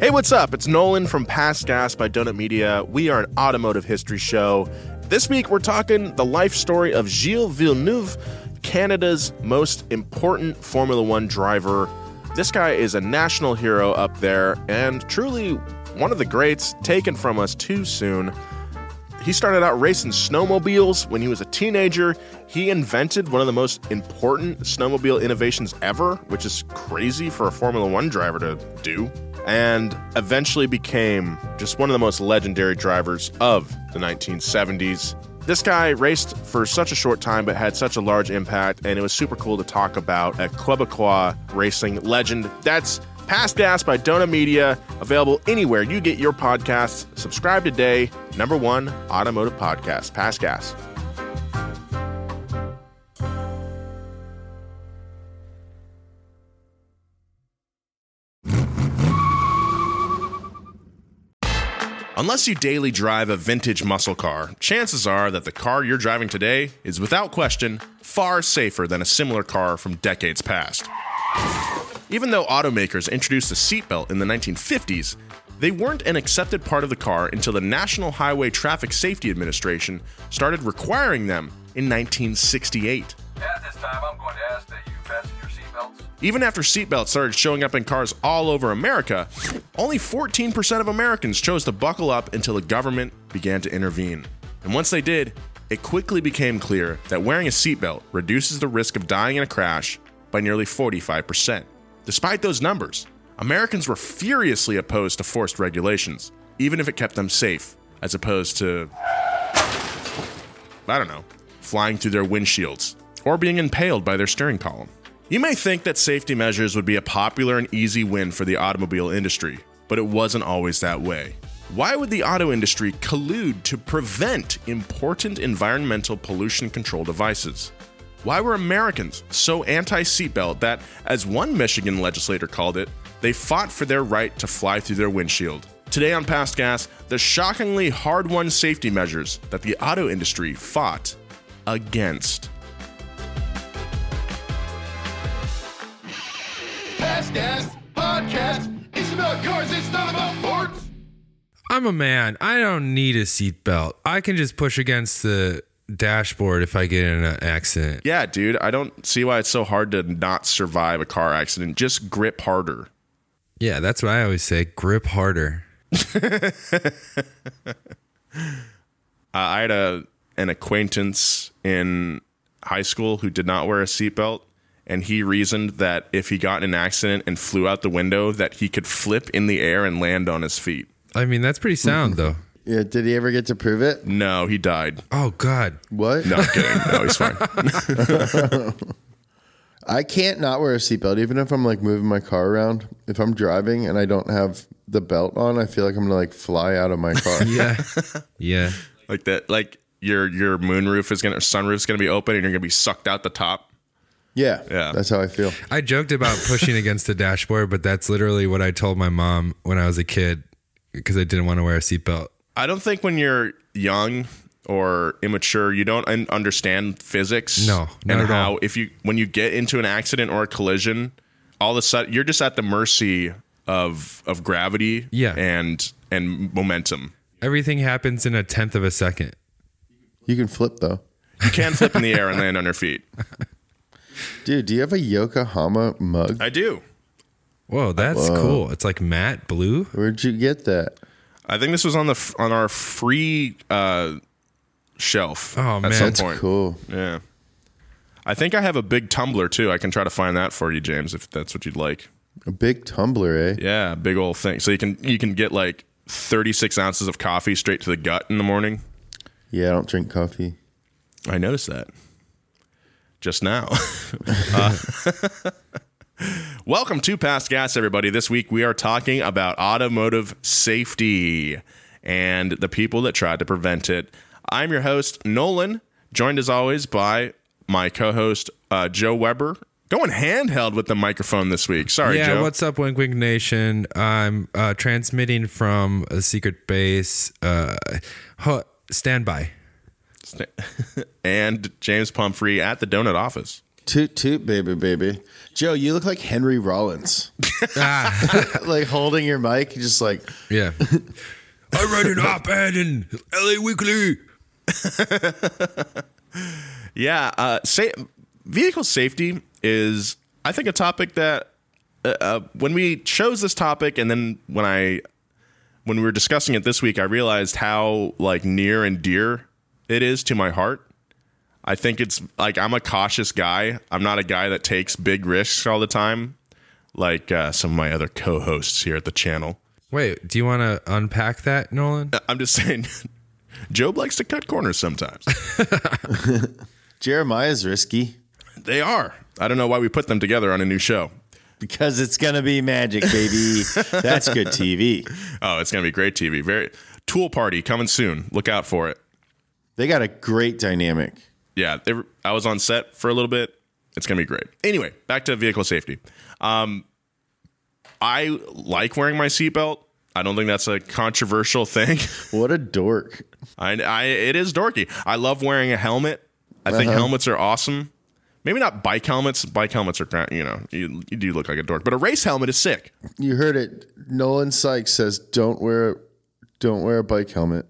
Hey, what's up? It's Nolan from Past Gas by Donut Media. We are an automotive history show. This week, we're talking the life story of Gilles Villeneuve, Canada's most important Formula One driver. This guy is a national hero up there and truly one of the greats taken from us too soon. He started out racing snowmobiles when he was a teenager. He invented one of the most important snowmobile innovations ever, which is crazy for a Formula One driver to do, and eventually became just one of the most legendary drivers of the 1970s. This guy raced for such a short time but had such a large impact, and it was super cool to talk about a Quebecois racing legend. That's Past Gas by Donut Media, available anywhere you get your podcasts. Subscribe today. Number one automotive podcast, Past Gas. Unless you daily drive a vintage muscle car, chances are that the car you're driving today is without question far safer than a similar car from decades past. Even though automakers introduced the seatbelt in the 1950s, they weren't an accepted part of the car until the National Highway Traffic Safety Administration started requiring them in 1968. At this time, I'm going to ask that you fasten your. Even after seatbelts started showing up in cars all over America, only 14% of Americans chose to buckle up until the government began to intervene. And once they did, it quickly became clear that wearing a seatbelt reduces the risk of dying in a crash by nearly 45%. Despite those numbers, Americans were furiously opposed to forced regulations, even if it kept them safe, as opposed to, I don't know, flying through their windshields or being impaled by their steering column. You may think that safety measures would be a popular and easy win for the automobile industry, but it wasn't always that way. Why would the auto industry collude to prevent important environmental pollution control devices? Why were Americans so anti seatbelt that, as one Michigan legislator called it, they fought for their right to fly through their windshield? Today on Past Gas, the shockingly hard won safety measures that the auto industry fought against. Past Gas Podcast. It's about cars, it's not about sports. I'm a man. I don't need a seatbelt. I can just push against the dashboard if I get in an accident. Yeah, dude, I don't see why it's so hard to not survive a car accident. Just grip harder. Yeah, that's what I always say. Grip harder. Uh, I had a an acquaintance in high school who did not wear a seatbelt, and he reasoned that if he got in an accident and flew out the window, that he could flip in the air and land on his feet. I mean, that's pretty sound though. Yeah, did he ever get to prove it? No, he died. Oh God. What? No, I'm kidding. No, he's fine. I can't not wear a seatbelt, even if I'm like moving my car around. If I'm driving and I don't have the belt on, I feel like I'm gonna like fly out of my car. Yeah. yeah. like that. Like your your moonroof is gonna sunroof's gonna be open, and you're gonna be sucked out the top. Yeah, Yeah. that's how I feel. I joked about pushing against the dashboard, but that's literally what I told my mom when I was a kid because I didn't want to wear a seatbelt. I don't think when you're young or immature, you don't un- understand physics. No, not and at how all. if you when you get into an accident or a collision, all of a sudden you're just at the mercy of of gravity. Yeah. and and momentum. Everything happens in a tenth of a second. You can flip though, You can flip in the air and land on your feet. dude. Do you have a Yokohama mug? I do. Whoa, that's cool. It's like matte blue. Where'd you get that? I think this was on the on our free uh, shelf. Oh, at man. some That's point. cool. Yeah. I think I have a big tumbler too. I can try to find that for you, James, if that's what you'd like. A big tumbler, eh? Yeah, big old thing. So you can you can get like 36 ounces of coffee straight to the gut in the morning. Yeah, I don't drink coffee. I noticed that just now. Uh, welcome to Past Gas, everybody. This week we are talking about automotive safety and the people that tried to prevent it. I'm your host, Nolan, joined as always by my co host, uh, Joe Weber. Going handheld with the microphone this week. Sorry, yeah, Joe. what's up, Wink Wink Nation? I'm uh, transmitting from a secret base. Uh, ho- stand by. and James Pumphrey at the donut office. Toot toot, baby, baby. Joe, you look like Henry Rollins. like holding your mic, just like Yeah. I read an op-ed in LA Weekly. Yeah, uh, sa- vehicle safety is, I think, a topic that uh, uh, when we chose this topic, and then when I when we were discussing it this week, I realized how like near and dear it is to my heart. I think it's like I'm a cautious guy. I'm not a guy that takes big risks all the time, like uh, some of my other co-hosts here at the channel. Wait, do you want to unpack that, Nolan? I'm just saying, Job likes to cut corners sometimes. Jeremiah's risky they are. I don't know why we put them together on a new show. because it's gonna be magic, baby. That's good TV. Oh, it's gonna be great TV. Very Tool Party coming soon. Look out for it. They got a great dynamic. Yeah, they I was on set for a little bit. It's gonna be great. Anyway, back to vehicle safety. Um, I like wearing my seatbelt. I don't think that's a controversial thing. What a dork. I, I it is dorky. I love wearing a helmet. I think Uh-huh. helmets are awesome. Maybe not bike helmets. Bike helmets are kind- you know you, you do look like a dork, but a race helmet is sick. You heard it. Nolan Sykes says, "Don't wear, don't wear a bike helmet."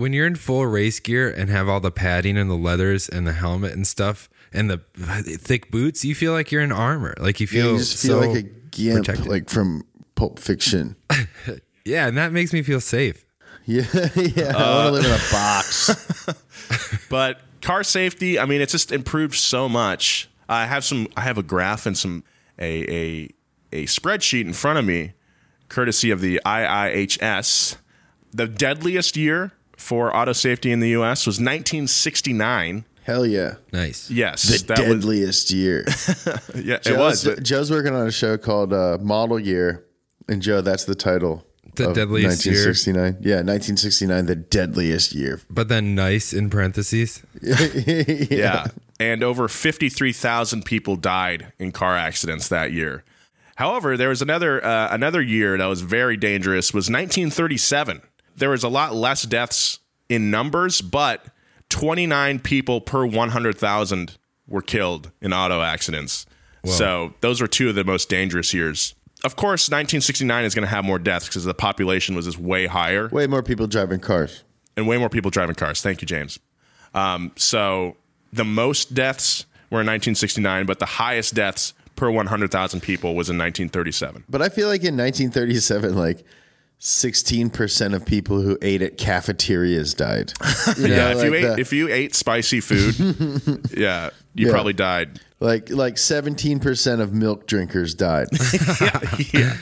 When you're in full race gear and have all the padding and the leathers and the helmet and stuff and the thick boots, you feel like you're in armor. Like you feel You just feel so like a gimp, protected. like from Pulp Fiction. yeah, and that makes me feel safe. Yeah, yeah. I want to live in a box. But car safety, I mean, it's just improved so much. I have some, I have a graph and some a a a spreadsheet in front of me, courtesy of the IIHS. The deadliest year for auto safety in the U.S. was 1969. Hell yeah. Nice. Yes, The that was deadliest year. yeah, it was. Joe's, but- Joe's working on a show called uh, Model Year, and Joe, that's the title. The of deadliest year? 1969. Yeah, 1969, the deadliest year. But then nice in parentheses. yeah. And over 53,000 people died in car accidents that year. However, there was another uh, another year that was very dangerous was 1937. There was a lot less deaths in numbers, but 29 people per 100,000 were killed in auto accidents. So, those were two of the most dangerous years. Of course, 1969 is going to have more deaths because the population was just way higher Way more people driving cars. and way more people driving cars. Thank you, James. Um, so the most deaths were in 1969, but the highest deaths per 100,000 people was in 1937. But I feel like in 1937, like 16% of people who ate at cafeterias died. You know, yeah, if you ate the- if you ate spicy food, yeah, you Yeah. probably died. like like 17% of milk drinkers died. Yeah,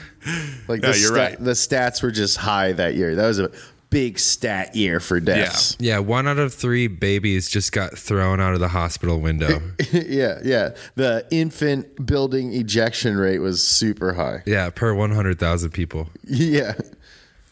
Like Yeah, the, you're stat- right. the stats were just high that year. That was a big stat year for deaths. Yeah, one out of three babies just got thrown out of the hospital window. Yeah, yeah. The infant building ejection rate was super high. yeah, per 100,000 people. Yeah.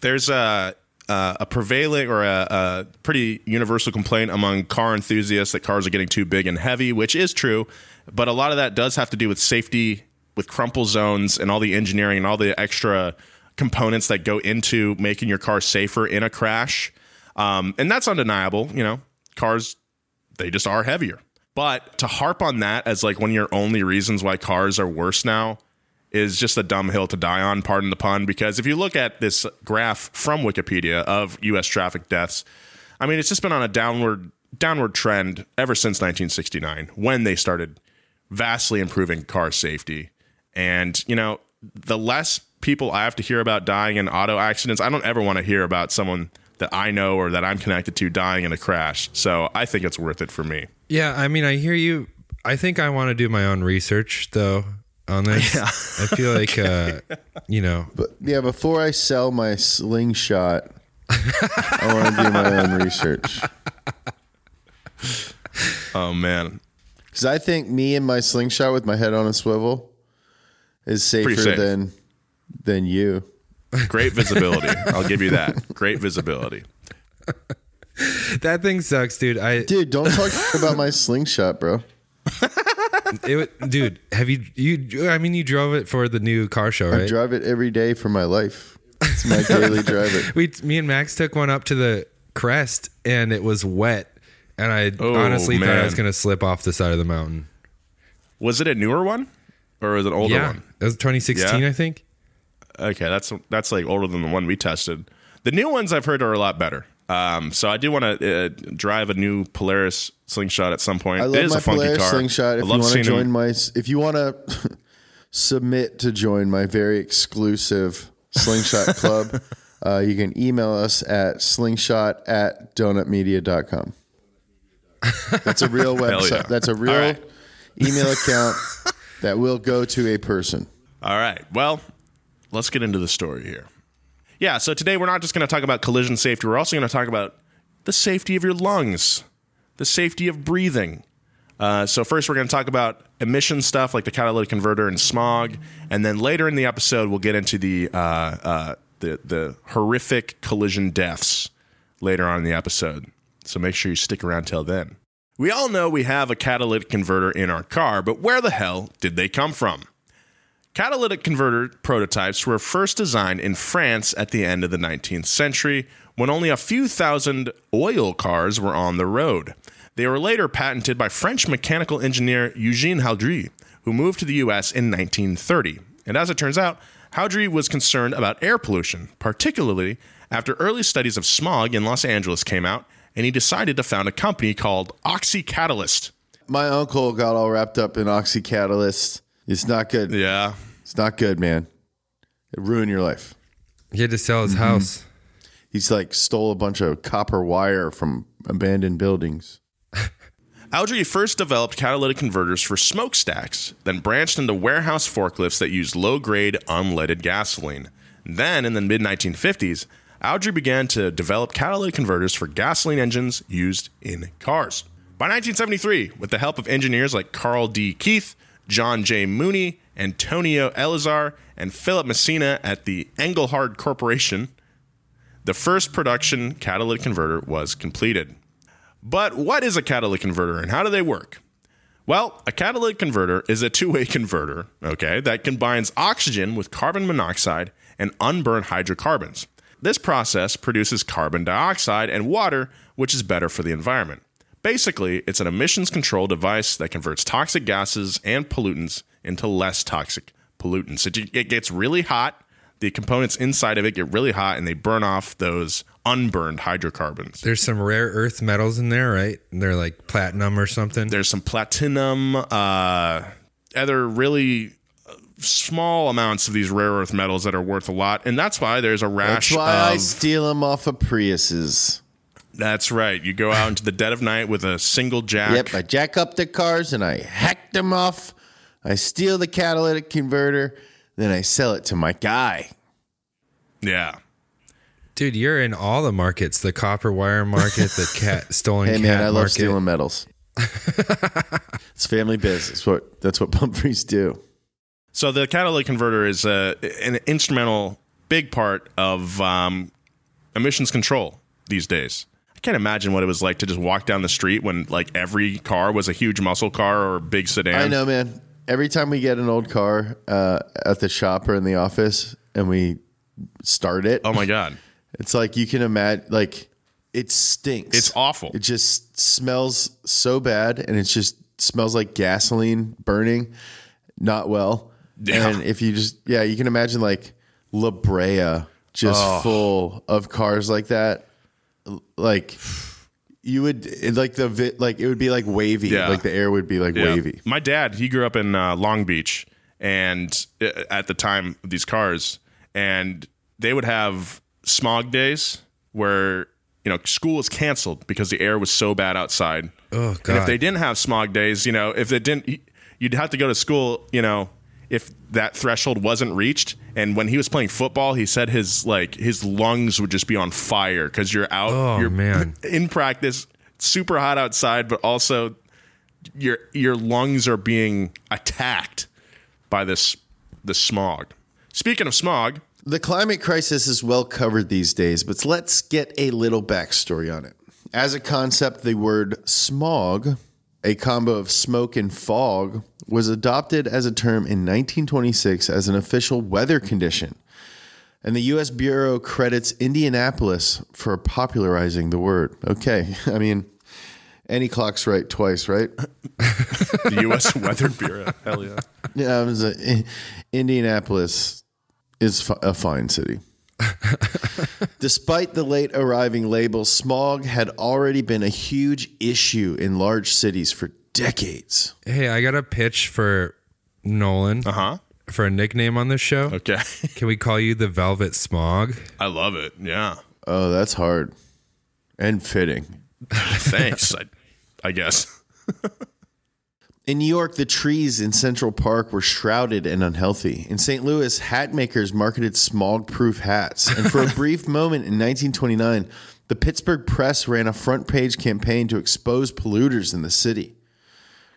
There's a uh, a prevailing or a, a pretty universal complaint among car enthusiasts that cars are getting too big and heavy, which is true, but a lot of that does have to do with safety, with crumple zones, and all the engineering and all the extra components that go into making your car safer in a crash. Um, and that's undeniable. You know, cars they just are heavier. But to harp on that as like one of your only reasons why cars are worse now is just a dumb hill to die on, pardon the pun, because if you look at this graph from Wikipedia of US traffic deaths, I mean it's just been on a downward downward trend ever since 1969 when they started vastly improving car safety. And, you know, the less people I have to hear about dying in auto accidents, I don't ever want to hear about someone that I know or that I'm connected to dying in a crash. So I think it's worth it for me. Yeah, I mean, I hear you. I think I want to do my own research though on this. I feel like, uh, you know, But yeah, before I sell my slingshot, I want to do my own research. Oh man. Because I think me and my slingshot with my head on a swivel is safer safe. than than you. Great visibility. I'll give you that. Great visibility. that thing sucks, dude. I, Dude, don't talk about my slingshot, bro. It, wa- dude, have you, you, I mean, you drove it for the new car show, right? I drive it every day for my life. It's my daily driver. we, me and Max took one up to the crest and it was wet. And I Oh, honestly thought I was going to slip off the side of the mountain. Was it a newer one or was it an older yeah, one? it was 2016, Yeah? I think. Okay, that's that's like older than the one we tested. The new ones I've heard are a lot better. Um, so I do want to uh, drive a new Polaris slingshot at some point. I it love is my a funky Polaris car. slingshot. I If you want to join them- my, if you want to submit to join my very exclusive slingshot club, uh, you can email us at slingshot at donutmedia.com. That's a real website. yeah. That's a real right. email account that will go to a person. All right. Well, let's get into the story here. Yeah, so today we're not just going to talk about collision safety, we're also going to talk about the safety of your lungs, the safety of breathing. Uh, so, first, we're going to talk about emission stuff like the catalytic converter and smog. And then later in the episode, we'll get into the, uh, uh, the, the horrific collision deaths later on in the episode. So, make sure you stick around till then. We all know we have a catalytic converter in our car, but where the hell did they come from? Catalytic converter prototypes were first designed in France at the end of the 19th century when only a few thousand oil cars were on the road. They were later patented by French mechanical engineer Eugene Houdry, who moved to the US in 1930. And as it turns out, Houdry was concerned about air pollution, particularly after early studies of smog in Los Angeles came out, and he decided to found a company called Oxy Catalyst. My uncle got all wrapped up in Oxy Catalyst. It's not good. Yeah. It's not good, man. It ruined your life. He had to sell Mm-hmm. his house. He's like stole a bunch of copper wire from abandoned buildings. Houdry first developed catalytic converters for smokestacks, then branched into warehouse forklifts that used low grade, unleaded gasoline. Then, in the mid 1950s, Houdry began to develop catalytic converters for gasoline engines used in cars. By 1973, with the help of engineers like Carl D. Keith, John J. Mooney, Antonio Eleazar, and Philip Messina at the Engelhard Corporation, the first production catalytic converter was completed. But what is a catalytic converter and how do they work? Well, a catalytic converter is a two way converter, okay, that combines oxygen with carbon monoxide and unburned hydrocarbons. This process produces carbon dioxide and water, which is better for the environment. Basically, it's an emissions control device that converts toxic gases and pollutants into less toxic pollutants. It, it gets really hot, the components inside of it get really hot, and they burn off those unburned hydrocarbons. There's some rare earth metals in there, right? They're like platinum or something. There's some platinum, uh, other really uh, small amounts of these rare earth metals that are worth a lot, and that's why there's a rash. That's why I steal them off of Priuses. That's right. You go out into the dead of night with a single jack. Yep, I jack up the cars and I hack them off. I steal the catalytic converter, then I sell it to my guy. Yeah. Dude, you're in all the markets the copper wire market, the cat stolen Hey cat man, I love stealing metals. it's family business. What that's what Pumphrey's do. So the catalytic converter is uh, an instrumental, big part of um, emissions control these days. Can't imagine what it was like to just walk down the street when like every car was a huge muscle car or a big sedan. I know, man. Every time we get an old car uh, at the shop or in the office and we start it, Oh my god, it's like you can imagine, like it stinks. it's awful. It just smells so bad, and it just smells like gasoline burning, not well. Yeah. And if you just, yeah, you can imagine like La Brea just Oh. full of cars like that. Like you would like the vi- like it would be like wavy. Yeah. Like the air would be like Yeah. wavy. My dad, he grew up in uh, Long Beach, and uh, at the time of these cars, and they would have smog days where you know school was canceled because the air was so bad outside. Oh, And if they didn't have smog days, you know, if they didn't, you'd have to go to school, you know, if that threshold wasn't reached. And when he was playing football, he said his like his lungs would just be on fire because you're out, Oh, you're man. in practice, super hot outside, but also your your lungs are being attacked by this the smog. Speaking of smog, The climate crisis is well covered these days, but let's get a little backstory on it. As a concept, the word smog, a combo of smoke and fog, was adopted as a term in 1926 as an official weather condition. And the U.S. Bureau credits Indianapolis for popularizing the word. Okay, I mean, Any clock's right twice, right? The U.S. Weather Bureau. Hell yeah. Yeah, I was a, Indianapolis is a fine city. Despite the late arriving label, smog had already been a huge issue in large cities for decades. Hey, I got a pitch for Nolan Uh huh. for a nickname on this show. Okay. Can we call you the Velvet Smog? I love it. Yeah. Oh, that's hard and fitting. Thanks. I, I guess. In New York, the trees in Central Park were shrouded and unhealthy. In St. Louis, hat makers marketed smog proof hats. And for a brief moment in 1929, the Pittsburgh Press ran a front page campaign to expose polluters in the city.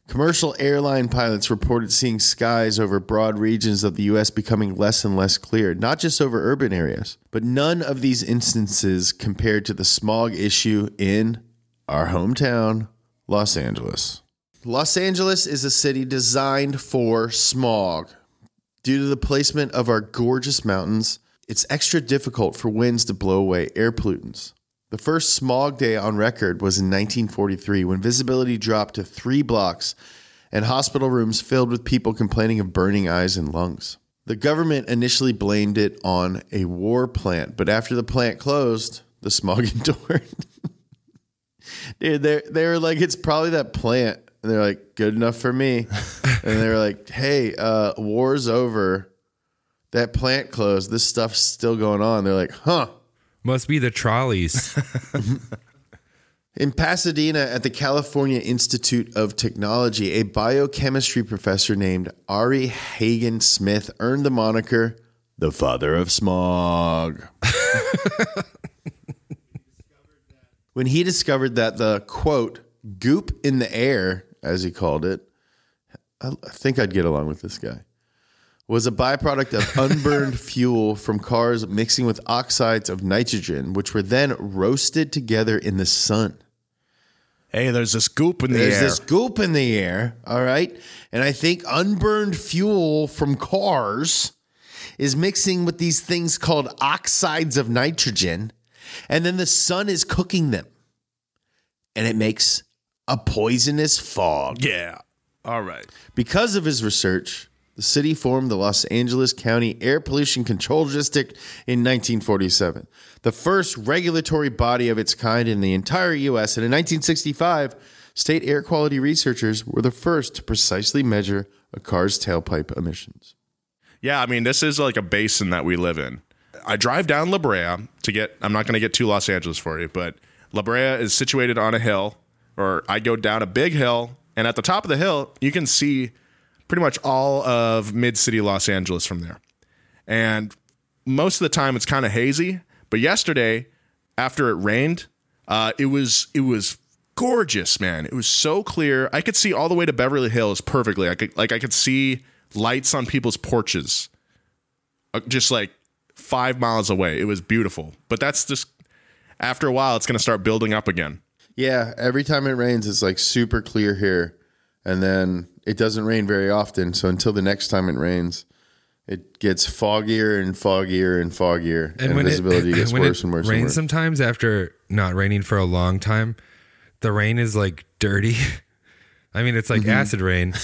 Commercial airline pilots reported seeing skies over broad regions of the U.S. becoming less and less clear, not just over urban areas. But none of these instances compared to the smog issue in our hometown, Los Angeles. Los Angeles is a city designed for smog. Due to the placement of our gorgeous mountains, it's extra difficult for winds to blow away air pollutants. The first smog day on record was in 1943 when visibility dropped to three blocks and hospital rooms filled with people complaining of burning eyes and lungs. The government initially blamed it on a war plant, but after the plant closed, the smog endured. Dude, they they were like, it's probably that plant. And they're like, good enough for me. and they're like, hey, uh, war's over. That plant closed. This stuff's still going on. They're like, huh. Must be the trolleys. In Pasadena at the California Institute of Technology, a biochemistry professor named Arie Haagen-Smit earned the moniker the father of smog. when he discovered that the quote, goop in the air, as he called it, I I think I'd get along with this guy, was a byproduct of unburned fuel from cars mixing with oxides of nitrogen, which were then roasted together in the sun. Hey, there's this goop in the air. There's air. this goop in the air, all right? And I think unburned fuel from cars is mixing with these things called oxides of nitrogen, and then the sun is cooking them. And it makes a poisonous fog. yeah. All right. Because of his research, the city formed the Los Angeles County Air Pollution Control District in 1947, the first regulatory body of its kind in the entire U.S. And in 1965, state air quality researchers were the first to precisely measure a car's tailpipe emissions. Yeah, I mean, this is like a basin that we live in. I drive down La Brea to get, I'm not going to get to Los Angeles for you, but La Brea is situated on a hill, or I go down a big hill, and at the top of the hill, you can see pretty much all of mid city Los Angeles from there. And most of the time, it's kind of hazy. But yesterday, after it rained, uh, it was it was gorgeous, man. It was so clear. I could see all the way to Beverly Hills perfectly. I could like I could see lights on people's porches, uh, just like five miles away. It was beautiful. But that's just after a while, it's going to start building up again. Yeah, every time it rains, it's like super clear here. And then it doesn't rain very often. So until the next time it rains, it gets foggier and foggier and foggier. And, when visibility it, gets when worse it and worse and rains worse. sometimes after not raining for a long time, the rain is like dirty. I mean, it's like Mm-hmm. acid rain.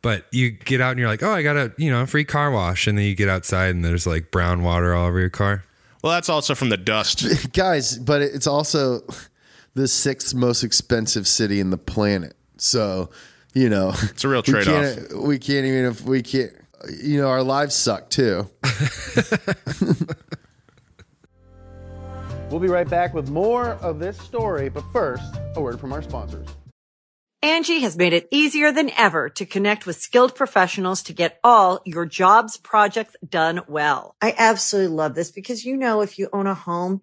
But you get out and you're like, oh, I got a you know a free car wash, and then you get outside and there's like brown water all over your car. Well, that's also from the dust. Guys, but it's also the sixth most expensive city in the planet. So, you know, It's a real we trade-off. We can't even if we can't. You know, our lives suck too. We'll be right back with more of this story, but first, a word from our sponsors. Angie has made it easier than ever to connect with skilled professionals to get all your jobs projects done well. I absolutely love this because, you know, if you own a home,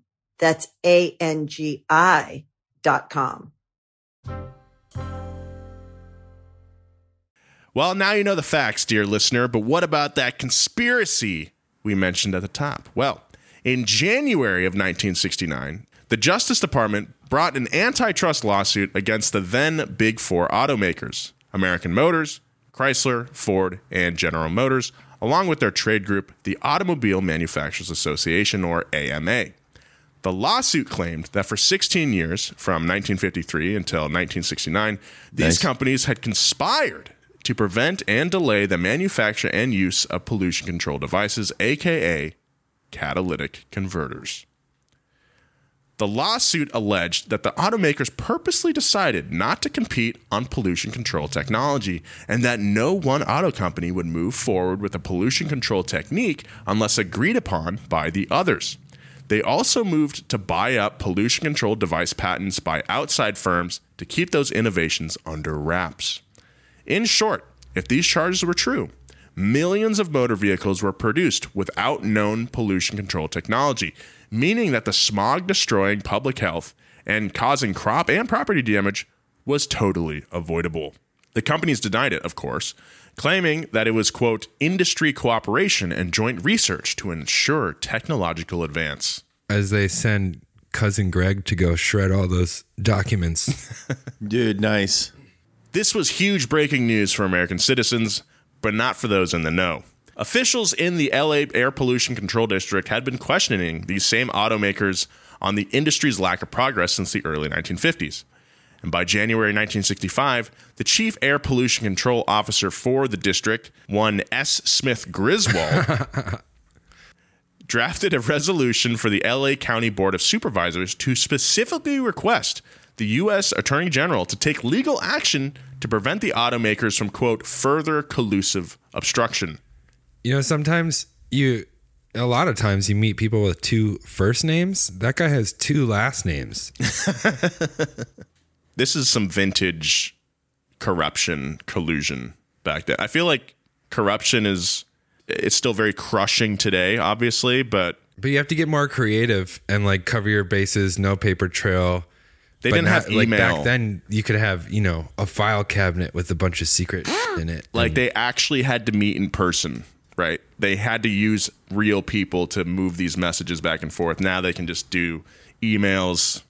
That's A-N-G-I dot com. Well, now you know the facts, dear listener, but what about that conspiracy we mentioned at the top? Well, in January of 1969, the Justice Department brought an antitrust lawsuit against the then Big Four automakers American Motors, Chrysler, Ford, and General Motors, along with their trade group, the Automobile Manufacturers Association, or AMA. The lawsuit claimed that for 16 years, from 1953 until 1969, these Nice. companies had conspired to prevent and delay the manufacture and use of pollution control devices, aka catalytic converters. The lawsuit alleged that the automakers purposely decided not to compete on pollution control technology and that no one auto company would move forward with a pollution control technique unless agreed upon by the others. They also moved to buy up pollution control device patents by outside firms to keep those innovations under wraps. In short, if these charges were true, millions of motor vehicles were produced without known pollution control technology, meaning that the smog destroying public health and causing crop and property damage was totally avoidable. The companies denied it, of course, claiming that it was, quote, industry cooperation and joint research to ensure technological advance. As they send cousin Greg to go shred all those documents. Dude, nice. This was huge breaking news for American citizens, but not for those in the know. Officials in the LA Air Pollution Control District had been questioning these same automakers on the industry's lack of progress since the early 1950s. And by January 1965, the chief air pollution control officer for the district, one S. Smith Griswold, drafted a resolution for the LA County Board of Supervisors to specifically request the U.S. Attorney General to take legal action to prevent the automakers from, quote, further collusive obstruction. you know, sometimes you, a lot of times you meet people with two first names. That guy has two last names. This is some vintage corruption collusion back then. I feel like corruption is it's still very crushing today, obviously, but But you have to get more creative and like cover your bases, no paper trail. they But didn't not- have email. like back then. You could have you know a file cabinet with a bunch of secret in it. like they actually had to meet in person right they had to use real people to move these messages back and forth now they can just do emails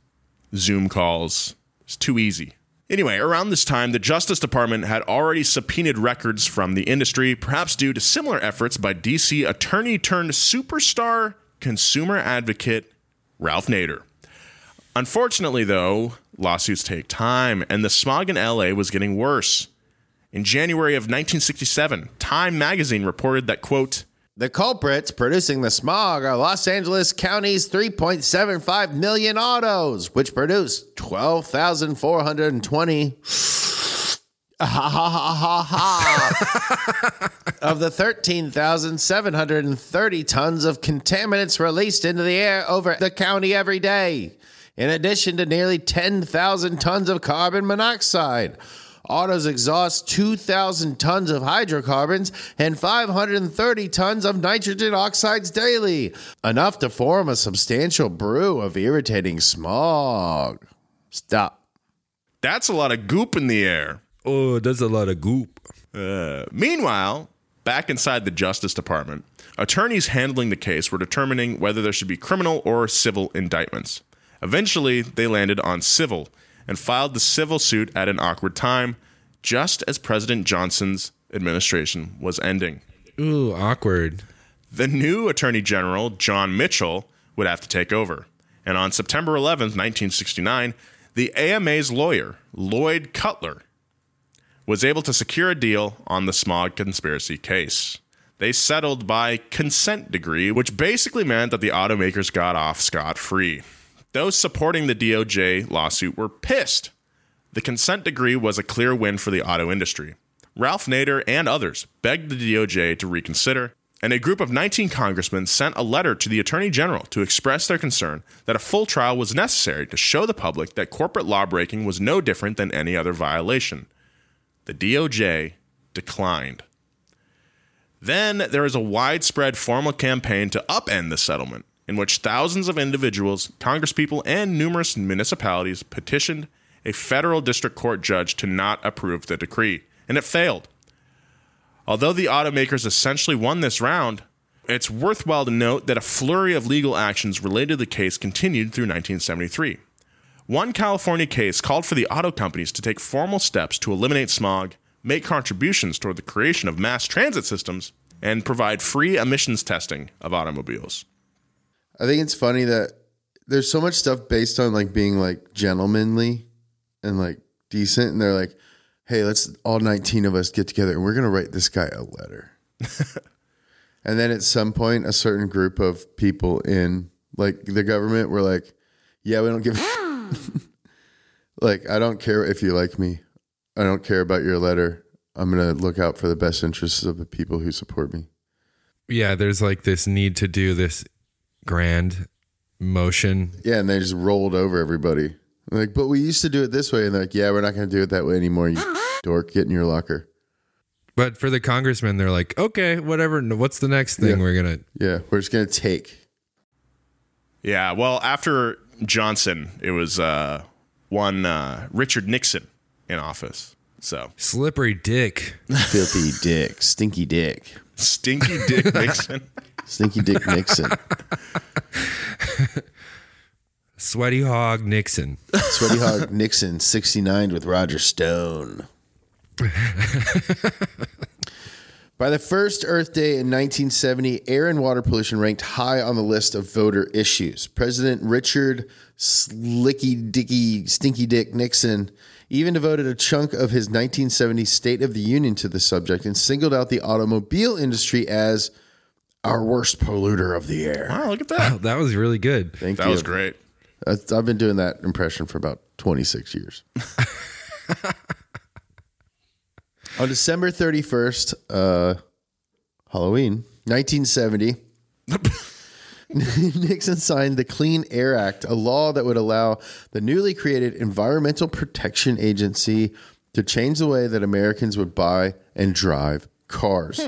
zoom calls it's too easy. Anyway around this time the justice department had already subpoenaed records from the industry perhaps due to similar efforts by dc attorney turned superstar consumer advocate ralph nader. Unfortunately though lawsuits take time and the smog in la was getting worse. In January of 1967, Time magazine reported that, quote, The culprits producing the smog are Los Angeles County's 3.75 million autos, which produce 12,420 of the 13,730 tons of contaminants released into the air over the county every day, in addition to nearly 10,000 tons of carbon monoxide. Autos exhaust 2,000 tons of hydrocarbons and 530 tons of nitrogen oxides daily, enough to form a substantial brew of irritating smog. Stop. that's a lot of goop in the air. oh, that's a lot of goop. Uh, meanwhile, back inside the Justice Department, attorneys handling the case were determining whether there should be criminal or civil indictments. Eventually, they landed on civil and filed the civil suit at an awkward time, just as President Johnson's administration was ending. Ooh, awkward. The new Attorney General, John Mitchell, would have to take over. And on September 11th, 1969, the AMA's lawyer, Lloyd Cutler, was able to secure a deal on the smog conspiracy case. They settled by consent decree, which basically meant that the automakers got off scot free. Those supporting the DOJ lawsuit were pissed. The consent decree was a clear win for the auto industry. Ralph Nader and others begged the DOJ to reconsider, and a group of 19 congressmen sent a letter to the Attorney General to express their concern that a full trial was necessary to show the public that corporate lawbreaking was no different than any other violation. The DOJ declined. Then there is a widespread formal campaign to upend the settlement, in which thousands of individuals, congresspeople, and numerous municipalities petitioned a federal district court judge to not approve the decree, and it failed. Although the automakers essentially won this round, it's worthwhile to note that a flurry of legal actions related to the case continued through 1973. One California case called for the auto companies to take formal steps to eliminate smog, make contributions toward the creation of mass transit systems, and provide free emissions testing of automobiles. I think it's funny that there's so much stuff based on like being like gentlemanly and like decent, and they're like, "Hey, let's all 19 of us get together and we're gonna write this guy a letter." and then at some point, a certain group of people in like the government were like, "Yeah, we don't give." like, I don't care if you like me. I don't care about your letter. I'm gonna look out for the best interests of the people who support me. Yeah, there's like this need to do this grand motion. Yeah, and they just rolled over everybody. Like, but we used to do it this way, and they're like, yeah, we're not going to do it that way anymore. You dork, get in your locker. But for the congressmen, they're like, okay, whatever. What's the next thing Yeah. we're gonna? Yeah, we're just going to take. Yeah, well, after Johnson, it was uh, one uh, Richard Nixon in office. So Slippery dick. Filthy dick, stinky dick, stinky Dick Nixon. stinky dick Nixon, Sweaty hog Nixon. sweaty hog Nixon, 69 with Roger Stone. By the first Earth Day in 1970, air and water pollution ranked high on the list of voter issues. President Richard Slicky Dicky Stinky Dick Nixon even devoted a chunk of his 1970 State of the Union to the subject and singled out the automobile industry as our worst polluter of the air. Wow, look at that. Oh, that was really good. Thank That you. was great. I've been doing that impression for about 26 years. On December 31st, uh, Halloween, 1970, Nixon signed the Clean Air Act, a law that would allow the newly created Environmental Protection Agency to change the way that Americans would buy and drive cars.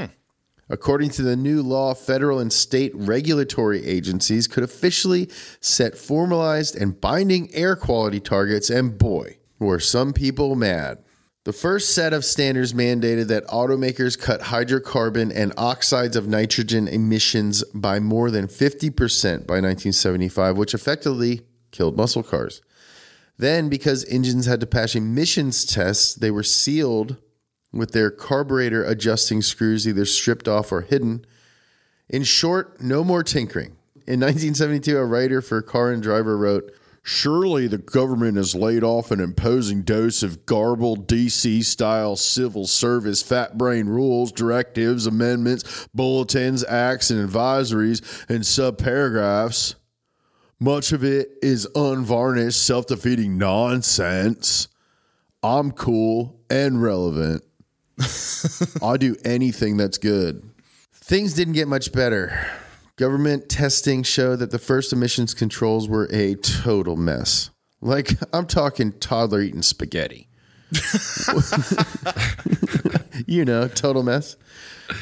According to the new law, federal and state regulatory agencies could officially set formalized and binding air quality targets, and boy, were some people mad. The first set of standards mandated that automakers cut hydrocarbon and oxides of nitrogen emissions by more than 50% by 1975, which effectively killed muscle cars. Then, because engines had to pass emissions tests, they were sealed with their carburetor adjusting screws either stripped off or hidden. In short, no more tinkering. In 1972, a writer for Car and Driver wrote, Surely the government has laid off an imposing dose of garbled DC style civil service fat brain rules, directives, amendments, bulletins, acts, and advisories, and subparagraphs. Much of it is unvarnished, self defeating nonsense. I'm cool and relevant. I'll do anything that's good. Things didn't get much better. Government testing showed that the first emissions controls were a total mess. Like, I'm talking toddler eating spaghetti. you know, total mess.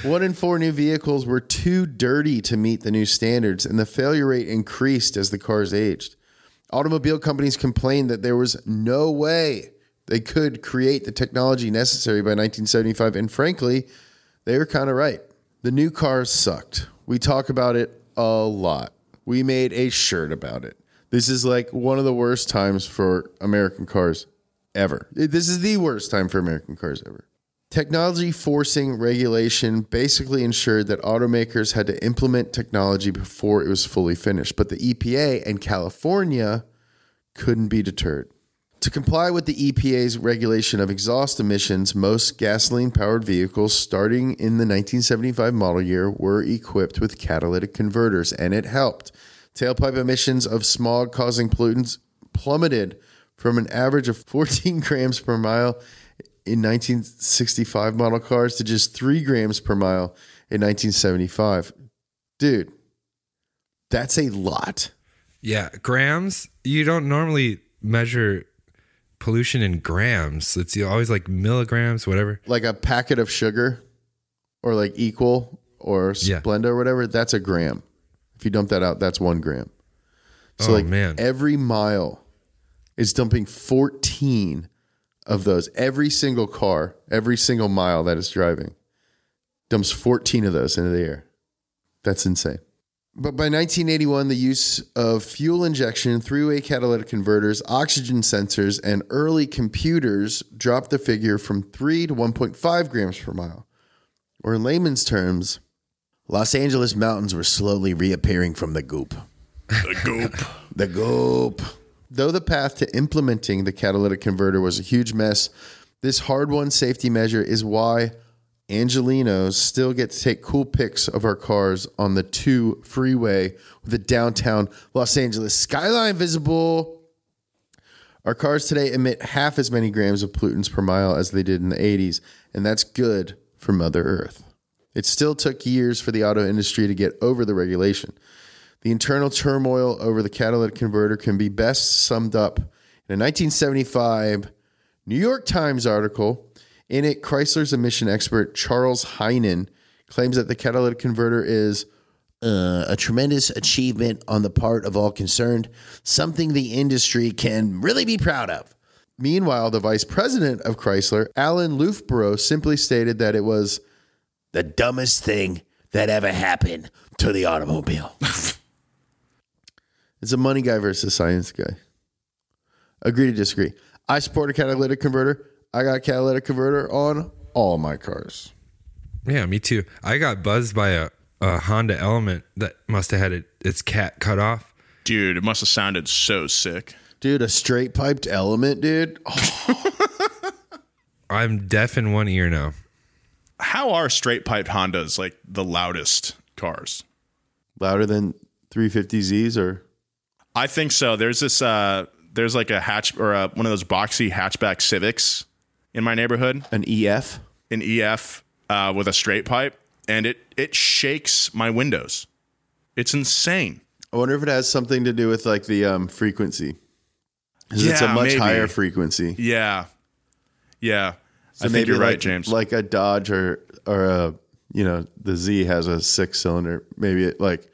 One in four new vehicles were too dirty to meet the new standards, and the failure rate increased as the cars aged. Automobile companies complained that there was no way they could create the technology necessary by 1975, and frankly, they were kind of right. The new cars sucked. We talk about it a lot. We made a shirt about it. This is like one of the worst times for American cars ever. This is the worst time for American cars ever. Technology forcing regulation basically ensured that automakers had to implement technology before it was fully finished, but the EPA and California couldn't be deterred. To comply with the EPA's regulation of exhaust emissions, most gasoline powered vehicles starting in the 1975 model year were equipped with catalytic converters, and it helped. Tailpipe emissions of smog causing pollutants plummeted from an average of 14 grams per mile in 1965 model cars to just 3 grams per mile in 1975. Dude, that's a lot. Yeah, grams. You don't normally measure pollution in grams. It's always like milligrams, whatever. Like a packet of sugar or like equal or Yeah. Splenda or whatever, that's a gram. If you dump that out, that's one gram. So Oh, like man. every mile is dumping 14 of those. Every single car, every single mile that is driving dumps 14 of those into the air. That's insane. But by 1981, the use of fuel injection, three way catalytic converters, oxygen sensors, and early computers dropped the figure from 3 to 1.5 grams per mile. Or in layman's terms, Los Angeles mountains were slowly reappearing from the goop. The goop. The goop. Though the path to implementing the catalytic converter was a huge mess, this hard won safety measure is why Angelenos still get to take cool pics of our cars on the 2 freeway with the downtown Los Angeles skyline visible. Our cars today emit half as many grams of pollutants per mile as they did in the 80s, and that's good for Mother Earth. It still took years for the auto industry to get over the regulation. The internal turmoil over the catalytic converter can be best summed up in a 1975 New York Times article. In it, Chrysler's emission expert Charles Heinen claims that the catalytic converter is uh, a tremendous achievement on the part of all concerned, something the industry can really be proud of. Meanwhile, the vice president of Chrysler, Alan Loofbourrow, simply stated that it was the dumbest thing that ever happened to the automobile. it's a money guy versus a science guy. Agree to disagree. I support a catalytic converter. I got a catalytic converter on all my cars. Yeah, me too. I got buzzed by a, a Honda Element that must have had it, its cat cut off. Dude, it must have sounded so sick. Dude, a straight piped element, dude. I'm deaf in one ear now. How are straight piped Hondas like the loudest cars? Louder than 350Zs or I think so. There's this uh there's like a hatch or a, one of those boxy hatchback Civics in my neighborhood, an EF. an EF uh, with a straight pipe, and it it shakes my windows. It's insane. I wonder if it has something to do with like the um, frequency. 'Cause it's a Yeah, much maybe. higher frequency. Yeah, yeah. I think you're right, like, James. Like a Dodge or or a you know the Z has a six cylinder. Maybe it like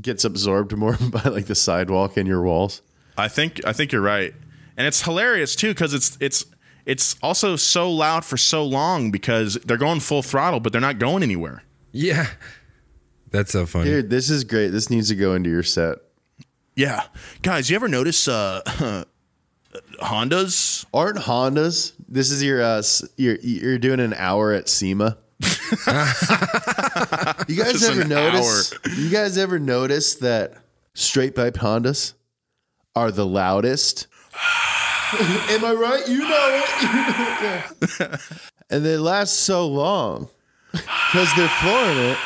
gets absorbed more by like the sidewalk and your walls. I think I think you're right, and it's hilarious too because it's it's it's also so loud for so long because they're going full throttle, but they're not going anywhere. Yeah. That's so funny. Dude, this is great. This needs to go into your set. Yeah, guys, you ever notice uh, Hondas? Aren't Hondas? This is your uh, s- you're you're doing an hour at SEMA. you guys Just ever an notice? You guys ever notice that straight pipe Hondas are the loudest? Am I right? You know it. You know it. and they last so long because they're flooring it.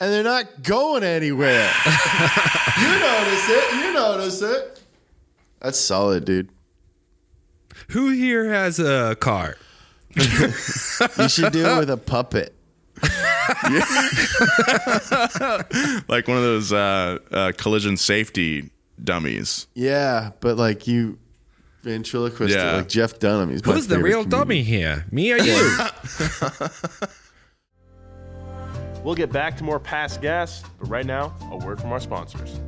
And they're not going anywhere. you notice it. You notice it. That's solid, dude. Who here has a car? You should do it with a puppet. Like one of those uh, uh, collision safety dummies. Yeah, but like you ventriloquist, Yeah. like Jeff Dunham. He's Who's the real comedian. dummy here? Me or you? We'll get back to more past gas, but right now, a word from our sponsors.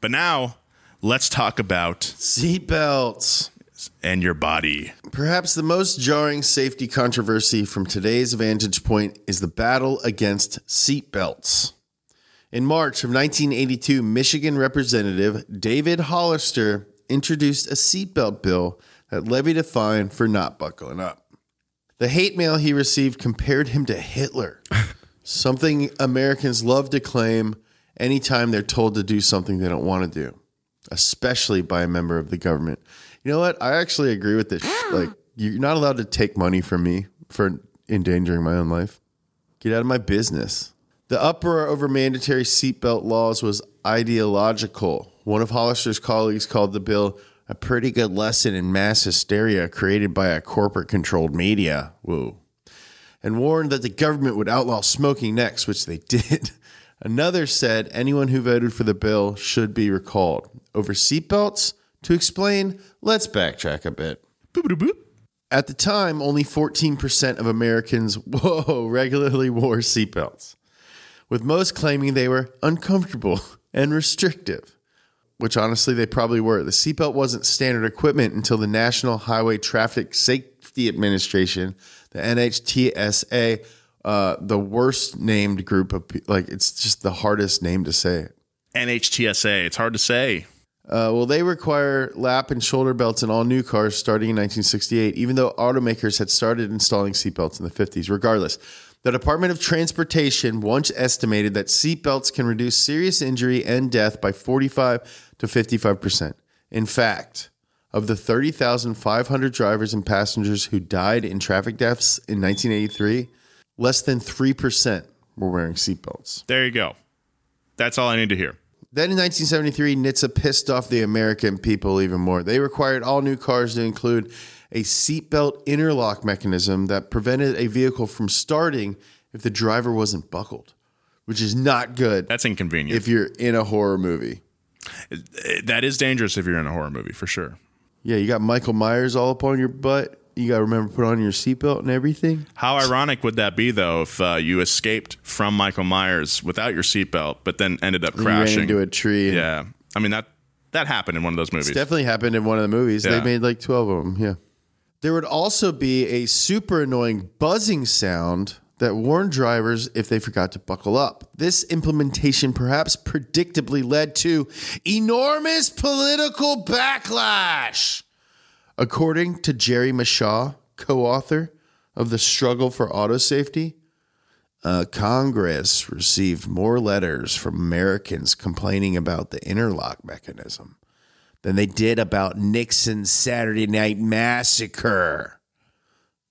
But now, let's talk about Seatbelts. and your body. Perhaps the most jarring safety controversy from today's vantage point is the battle against seatbelts. In March of 1982, Michigan Representative David Hollister introduced a seatbelt bill that levied a fine for not buckling up. The hate mail he received compared him to Hitler, something Americans love to claim anytime they're told to do something they don't want to do, especially by a member of the government. You know what? I actually agree with this. Ah. Like, you're not allowed to take money from me for endangering my own life. Get out of my business. The uproar over mandatory seatbelt laws was ideological. One of Hollister's colleagues called the bill a pretty good lesson in mass hysteria created by a corporate controlled media. Whoa. And warned that the government would outlaw smoking next, which they did. Another said anyone who voted for the bill should be recalled. Over seatbelts? To explain, let's backtrack a bit. At the time, only 14% of Americans, whoa, regularly wore seatbelts, with most claiming they were uncomfortable and restrictive, which honestly they probably were. The seatbelt wasn't standard equipment until the National Highway Traffic Safety Administration, the NHTSA, uh, the worst named group of pe- like it's just the hardest name to say. NHTSA. It's hard to say. Uh, well, they require lap and shoulder belts in all new cars starting in 1968, even though automakers had started installing seatbelts in the 50s. Regardless, the Department of Transportation once estimated that seatbelts can reduce serious injury and death by 45 to 55 percent. In fact, of the 30,500 drivers and passengers who died in traffic deaths in 1983, less than 3% were wearing seatbelts. There you go. That's all I need to hear. Then in 1973, NHTSA pissed off the American people even more. They required all new cars to include a seatbelt interlock mechanism that prevented a vehicle from starting if the driver wasn't buckled, which is not good That's inconvenient. if you're in a horror movie. that is dangerous if you're in a horror movie for sure. Yeah, you got Michael Myers all up on your butt. You got to remember to put on your seatbelt and everything. How ironic would that be, though, if uh, you escaped from Michael Myers without your seatbelt, but then ended up You crashing into a tree. Yeah, I mean that that happened in one of those movies. It's definitely happened in one of the movies. Yeah. They made like 12 of them. Yeah. There would also be a super annoying buzzing sound that warned drivers if they forgot to buckle up. This implementation perhaps predictably led to enormous political backlash. According to Jerry Mashaw, co author of The Struggle for Auto Safety, uh, Congress received more letters from Americans complaining about the interlock mechanism than they did about Nixon's Saturday Night Massacre.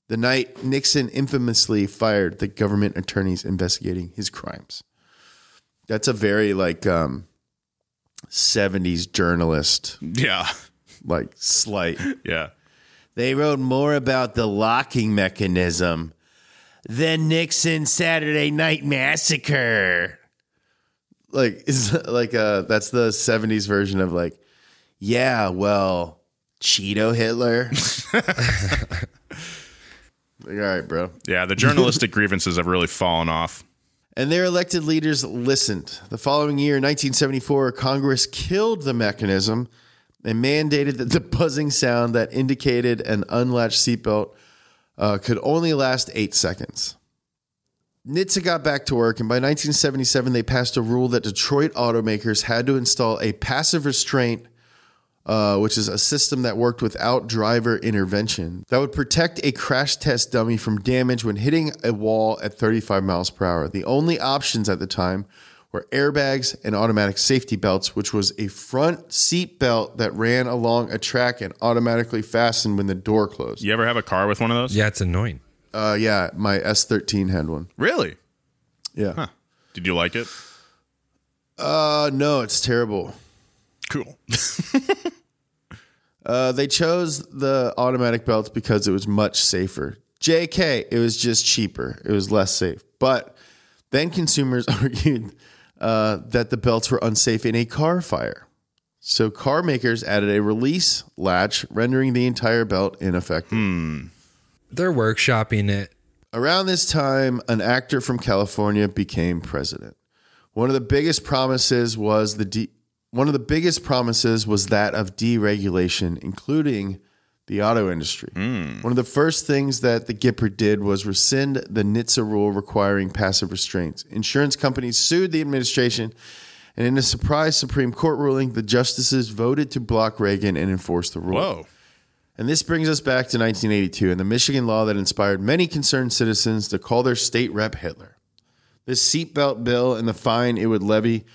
The night Nixon infamously fired the government attorneys investigating his crimes. That's a very like um 70s journalist yeah, like slight. yeah. They wrote more about the locking mechanism than Nixon's Saturday Night Massacre. Like is like uh that's the 70s version of like yeah, well, Cheeto Hitler. like, all right, bro. Yeah, the journalistic grievances have really fallen off. And their elected leaders listened. The following year, 1974, Congress killed the mechanism and mandated that the buzzing sound that indicated an unlatched seatbelt uh, could only last eight seconds. NHTSA got back to work, and by 1977, they passed a rule that Detroit automakers had to install a passive restraint, uh, which is a system that worked without driver intervention, that would protect a crash test dummy from damage when hitting a wall at 35 miles per hour. The only options at the time were airbags and automatic safety belts, which was a front seat belt that ran along a track and automatically fastened when the door closed. You ever have a car with one of those? Yeah, it's annoying. Uh, yeah, my S13 had one. Really? Yeah. Did you like it? Uh, no, it's terrible. Cool. Uh, they chose the automatic belts because it was much safer. JK, it was just cheaper. It was less safe. But then consumers argued uh, that the belts were unsafe in a car fire. So car makers added a release latch, rendering the entire belt ineffective. They're workshopping it. Around this time, an actor from California became president. One of the biggest promises was the de- one of the biggest promises was that of deregulation, including the auto industry. Hmm. One of the first things that the Gipper did was rescind the NHTSA rule requiring passive restraints. Insurance companies sued the administration, and in a surprise Supreme Court ruling, the justices voted to block Reagan and enforce the rule. Whoa. And this brings us back to 1982 and the Michigan law that inspired many concerned citizens to call their state rep Hitler. This seatbelt bill and the fine it would levy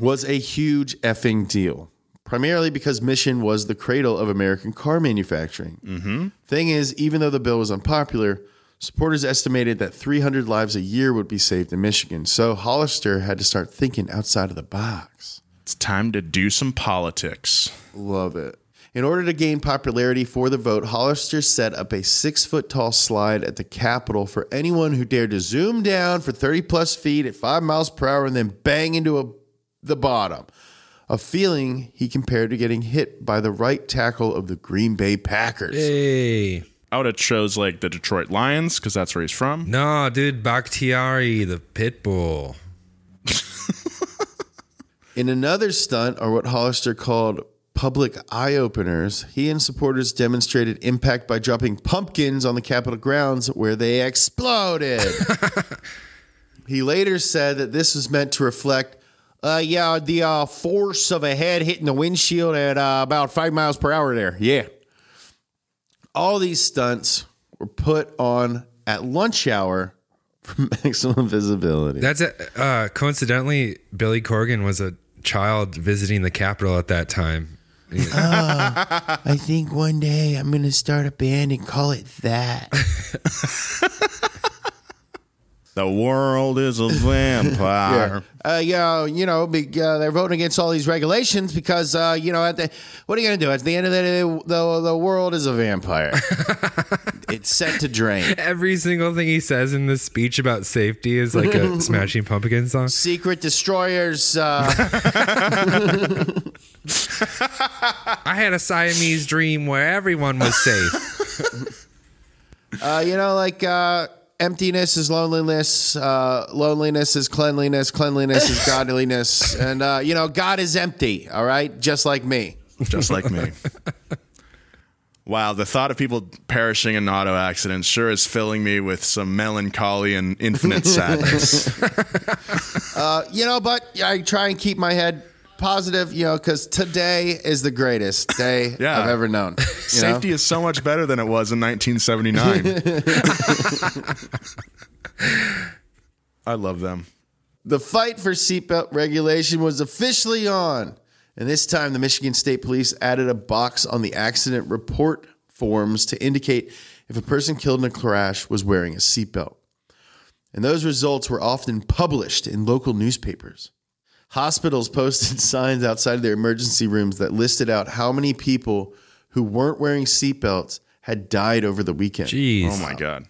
was a huge effing deal, primarily because Michigan was the cradle of American car manufacturing. Mm-hmm. Thing is, even though the bill was unpopular, Supporters estimated that 300 lives a year would be saved in Michigan, so Hollister had to start thinking outside of the box. It's time to do some politics. Love it. In order to gain popularity for the vote, Hollister set up a six foot tall slide at the Capitol for anyone who dared to zoom down for 30 plus feet at five miles per hour and then bang into a, the bottom. A feeling he compared to getting hit by the right tackle of the Green Bay Packers. Hey. I would have chose like the Detroit Lions because that's where he's from. No, dude, Bakhtiari, the pit bull. In another stunt, or what Hollister called public eye openers, he and supporters demonstrated impact by dropping pumpkins on the Capitol grounds where they exploded. he later said that this was meant to reflect, uh, yeah, the uh, force of a head hitting the windshield at uh, about five miles per hour there. Yeah. All these stunts were put on at lunch hour for maximum visibility. That's a, uh, coincidentally, Billy Corgan was a child visiting the Capitol at that time. I think one day I'm going to start a band and call it that. The world is a vampire. uh, yeah, you know, be, uh, they're voting against all these regulations because, uh, you know, at the what are you going to do? At the end of the day, the, the world is a vampire. it's set to drain. Every single thing he says in this speech about safety is like a Smashing Pumpkin song. Secret destroyers. Uh, I had a Siamese dream where everyone was safe. uh, you know, like uh, emptiness is loneliness. Uh, loneliness is cleanliness. Cleanliness is godliness. And, uh, you know, God is empty, all right? Just like me. Just like me. Wow, the thought of people perishing in auto accidents sure is filling me with some melancholy and infinite sadness. You know, but I try and keep my head positive, you know, because today is the greatest day Yeah. I've ever known. You know? Safety is so much better than it was in 1979. I love them. The fight for seatbelt regulation was officially on. And this time, the Michigan State Police added a box on the accident report forms to indicate if a person killed in a crash was wearing a seatbelt. And those results were often published in local newspapers. Hospitals posted signs outside their emergency rooms that listed out how many people who weren't wearing seatbelts had died over the weekend. Jeez. Oh my god.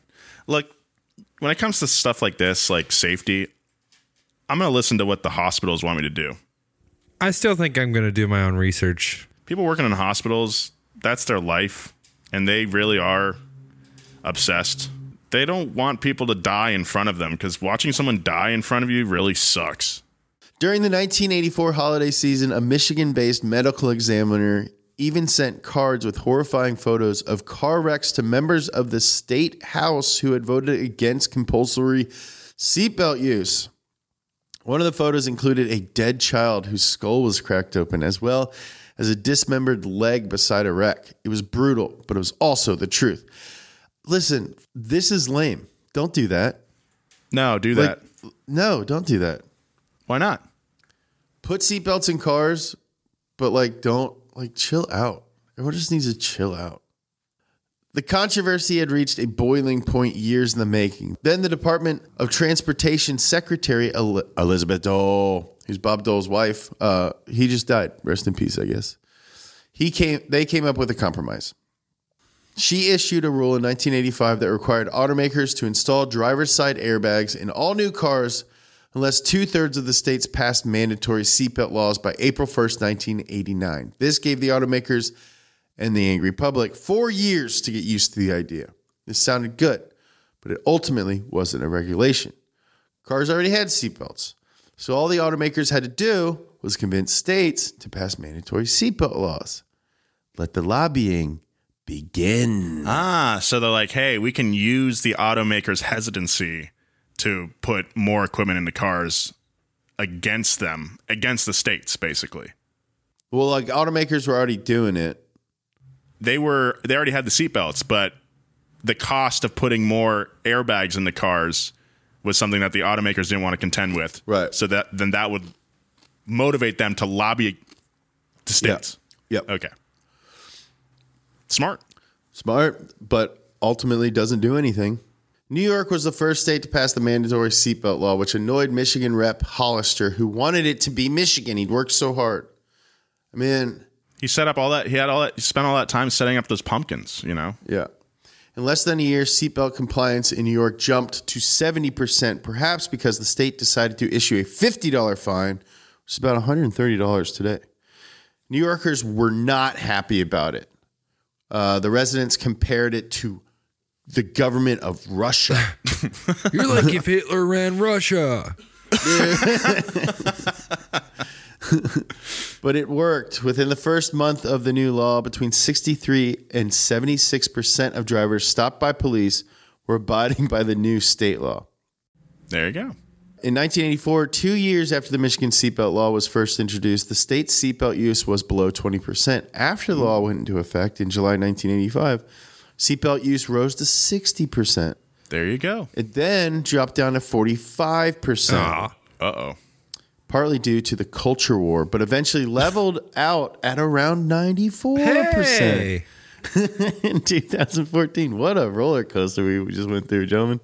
Look, when it comes to stuff like this, like safety, I'm going to listen to what the hospitals want me to do. I still think I'm going to do my own research. People working in hospitals, that's their life, and they really are obsessed. They don't want people to die in front of them because watching someone die in front of you really sucks. During the 1984 holiday season, a Michigan based medical examiner even sent cards with horrifying photos of car wrecks to members of the state house who had voted against compulsory seatbelt use. One of the photos included a dead child whose skull was cracked open, as well as a dismembered leg beside a wreck. It was brutal, but it was also the truth. Listen, this is lame. Don't do that. No, do Like, that. no, don't do that. Why not? Put seatbelts in cars, but like don't like chill out. Everyone just needs to chill out. The controversy had reached a boiling point years in the making. Then the Department of Transportation Secretary El- Elizabeth Dole, who's Bob Dole's wife, uh, he just died. Rest in peace, I guess. He came. They came up with a compromise. She issued a rule in 1985 that required automakers to install driver's side airbags in all new cars unless two thirds of the states passed mandatory seatbelt laws by April 1st, 1989. This gave the automakers and the angry public four years to get used to the idea. This sounded good, but it ultimately wasn't a regulation. Cars already had seatbelts. So all the automakers had to do was convince states to pass mandatory seatbelt laws. Let the lobbying begin. Ah, so they're like, hey, we can use the automaker's hesitancy to put more equipment into cars against them, against the states, basically. Well, like automakers were already doing it. They were they already had the seatbelts, but the cost of putting more airbags in the cars was something that the automakers didn't want to contend with. Right. So that then that would motivate them to lobby the states. Yep. Okay. Smart. Smart, but ultimately doesn't do anything. New York was the first state to pass the mandatory seatbelt law, which annoyed Michigan Rep. Hollister, who wanted it to be Michigan. He'd worked so hard. I mean, He set up all that. He had all that. He spent all that time setting up those pumpkins. You know. yeah. In less than a year, seatbelt compliance in New York jumped to 70%, perhaps because the state decided to issue a $50 fine, which is about $130 today. New Yorkers were not happy about it. Uh, the residents compared it to the government of Russia. You're like if Hitler ran Russia. But it worked. Within the first month of the new law, between 63 and 76% of drivers stopped by police were abiding by the new state law. There you go. In 1984, two years after the Michigan seatbelt law was first introduced, the state's seatbelt use was below 20%. After the law went into effect in July 1985, seatbelt use rose to 60%. There you go. It then dropped down to 45%. Uh oh. partly due to the culture war, but eventually leveled out at around 94% Hey. in 2014. What a roller coaster we just went through, gentlemen.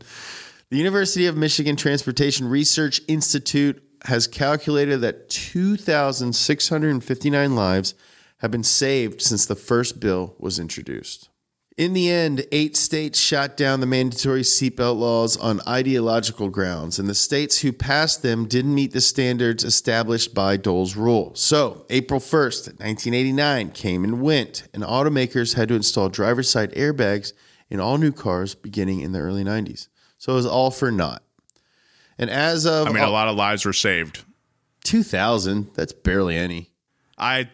The University of Michigan Transportation Research Institute has calculated that 2,659 lives have been saved since the first bill was introduced. In the end, eight states shot down the mandatory seatbelt laws on ideological grounds, and the states who passed them didn't meet the standards established by Dole's rule. So, April 1st, 1989 came and went, and automakers had to install driver's side airbags in all new cars beginning in the early 90s. So, it was all for naught. And as of I mean, a lot of lives were saved. 2000, that's barely any. I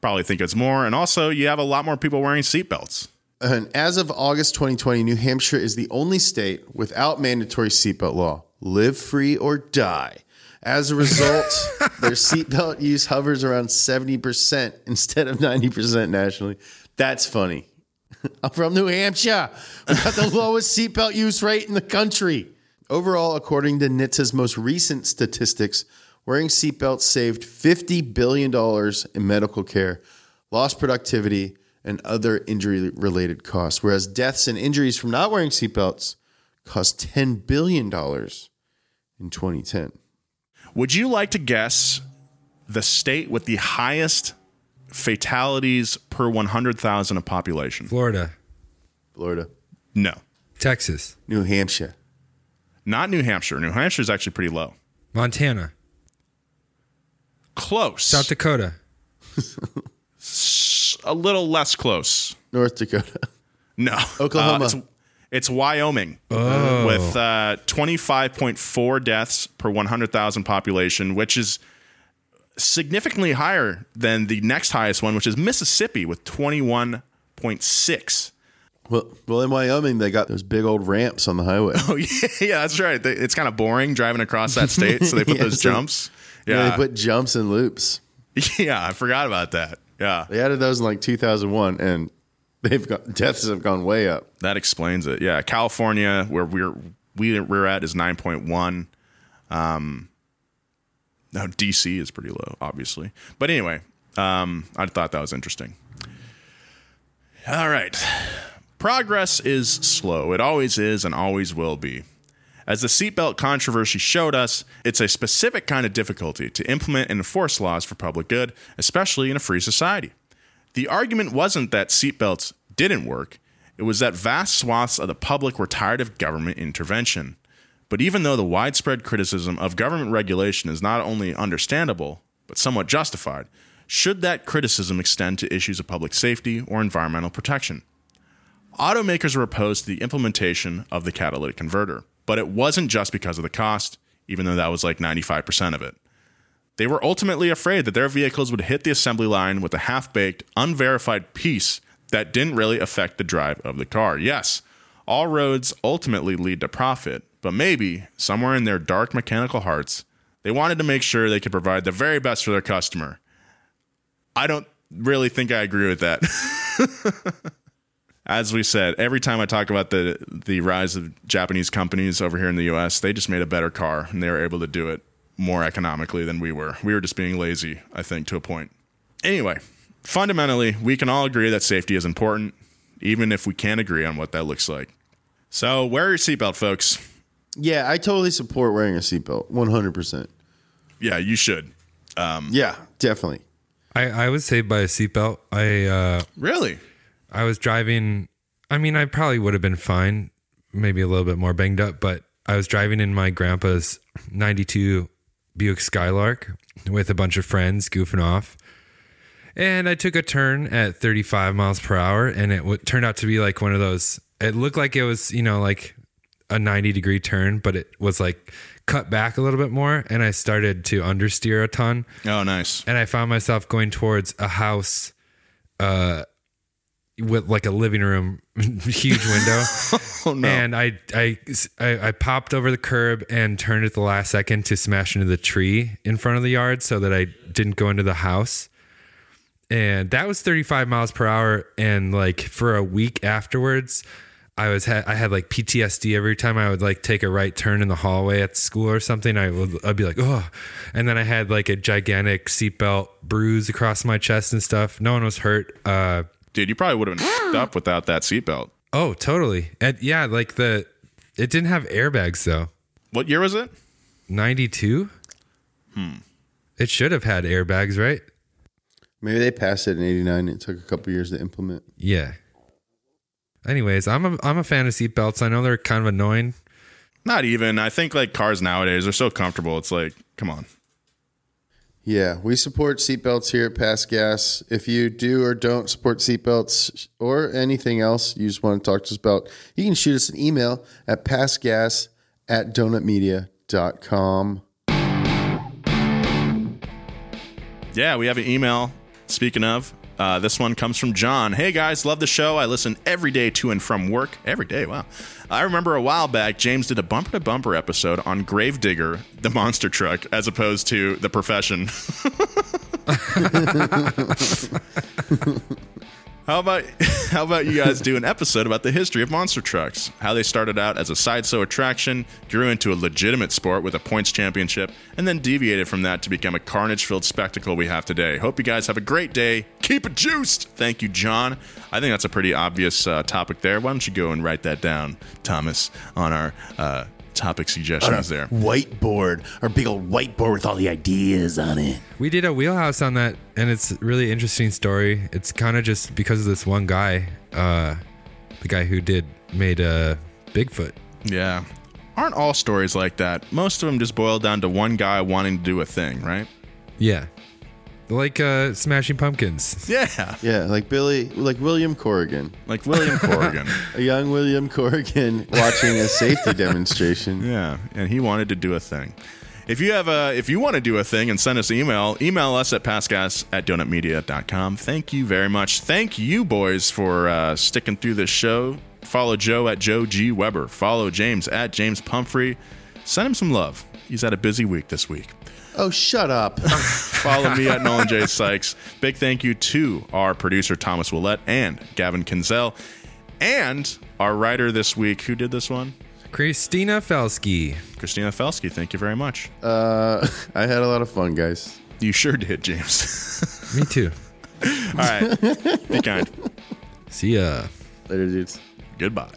probably think it's more, and also you have a lot more people wearing seatbelts. And as of August 2020, New Hampshire is the only state without mandatory seatbelt law. Live free or die. As a result, their seatbelt use hovers around 70% instead of 90% nationally. That's funny. I'm from New Hampshire. We got the lowest seatbelt use rate in the country. Overall, according to NHTSA's most recent statistics, wearing seatbelts saved $50 billion in medical care, lost productivity, and other injury related costs, whereas deaths and injuries from not wearing seatbelts cost $10 billion in 2010. Would you like to guess the state with the highest fatalities per 100,000 of population? Florida, Florida, No. Texas, New Hampshire, Not New Hampshire. New Hampshire is actually pretty low. Montana, Close. South Dakota, a little less close. North Dakota, No. Oklahoma. Uh, it's, it's Wyoming with uh, 25.4 deaths per 100,000 population, which is significantly higher than the next highest one, which is Mississippi with 21.6. Well, well, in Wyoming, they got those big old ramps on the highway. Oh, yeah, yeah, that's right. They- It's kind of boring driving across that state, so they put Yeah, those so- jumps. Yeah, Yeah. they put jumps and loops. yeah, I forgot about that. Yeah. They added those in like 2001, and they've got deaths have gone way up. That explains it. Yeah, California, where we're we, we're at, is nine point one. Um, no, DC is pretty low, obviously. But anyway, um, I thought that was interesting. All right, progress is slow. It always is, and always will be. As the seatbelt controversy showed us, it's a specific kind of difficulty to implement and enforce laws for public good, especially in a free society. The argument wasn't that seatbelts didn't work, it was that vast swaths of the public were tired of government intervention. But even though the widespread criticism of government regulation is not only understandable, but somewhat justified, should that criticism extend to issues of public safety or environmental protection? Automakers were opposed to the implementation of the catalytic converter, but it wasn't just because of the cost, even though that was like 95% of it. They were ultimately afraid that their vehicles would hit the assembly line with a half baked, unverified piece that didn't really affect the drive of the car. Yes, all roads ultimately lead to profit, but maybe, somewhere in their dark mechanical hearts, they wanted to make sure they could provide the very best for their customer. I don't really think I agree with that. As we said, every time I talk about the the rise of Japanese companies over here in the US, they just made a better car and they were able to do it more economically than we were. We were just being lazy, I think, to a point. Anyway, fundamentally, we can all agree that safety is important, even if we can't agree on what that looks like. So wear your seatbelt, folks. Yeah, I totally support wearing a seatbelt. One hundred percent. Yeah, you should. Um, Yeah, definitely. I, I was saved by a seatbelt. I uh, Really? I was driving. I mean, I probably would have been fine, maybe a little bit more banged up, but I was driving in my grandpa's 92 Buick Skylark with a bunch of friends goofing off. And I took a turn at 35 miles per hour, and it w- turned out to be like one of those. It looked like it was, you know, like a 90 degree turn, but it was like cut back a little bit more. And I started to understeer a ton Oh, nice. and I found myself going towards a house uh with like a living room huge window Oh no. and I, I I I popped over the curb and turned at the last second to smash into the tree in front of the yard so that I didn't go into the house and that was 35 miles per hour and like for a week afterwards I was ha- I had like PTSD every time I would like take a right turn in the hallway at school or something. I would I'd be like, oh, and then I had like a gigantic seatbelt bruise across my chest and stuff. No one was hurt. Uh, Dude, you probably would have been f***ed up without that seatbelt. oh, totally. And yeah, like the it didn't have airbags though. What year was it? Ninety two. Hmm. It should have had airbags, right? Maybe they passed it in '89. It took a couple years to implement. Yeah. Anyways, I'm a I'm a fan of seatbelts. I know they're kind of annoying. Not even. I think like cars nowadays are so comfortable. It's like, come on. Yeah, we support seatbelts here at Past Gas. If you do or don't support seatbelts or anything else you just want to talk to us about, you can shoot us an email at pastgas at donutmedia.com. Yeah, we have an email. Speaking of, uh, this one comes from John. Hey guys, love the show. I listen every day to and from work. Every day, wow. I remember a while back, James did a bumper to bumper episode on Gravedigger, the monster truck, as opposed to the profession. How about how about you guys do an episode about the history of monster trucks? How they started out as a sideshow attraction, grew into a legitimate sport with a points championship, and then deviated from that to become a carnage-filled spectacle we have today. Hope you guys have a great day. Keep it juiced. Thank you, John. I think that's a pretty obvious uh, topic there. Why don't you go and write that down, Thomas, on our uh, topic suggestions there? Whiteboard, our big old whiteboard with all the ideas on it. We did a wheelhouse on that, and it's a really interesting story. It's kind of just because of this one guy, uh, the guy who did made uh, Bigfoot. Yeah. Aren't all stories like that? Most of them just boil down to one guy wanting to do a thing, right? Yeah, like uh, Smashing Pumpkins. Yeah. Yeah, like Billy, like William Corgan, Like William Corgan. a young William Corgan watching a safety demonstration. Yeah, and he wanted to do a thing. If you have a, if you want to do a thing and send us an email, email us at pastgas at donutmedia.com. Thank you very much. Thank you, boys, for uh, sticking through this show. Follow Joe at Joe G. Weber. Follow James at James Pumphrey. Send him some love. He's had a busy week this week. Oh, shut up. Follow me at Nolan J. Sykes. Big thank you to our producer, Thomas Willett, and Gavin Kinzel, and our writer this week. Who did this one? Christina Felsky. Christina Felsky. Thank you very much. Uh, I had a lot of fun, guys. You sure did, James. Me too. All right. Be kind. See ya. Later, dudes. Goodbye.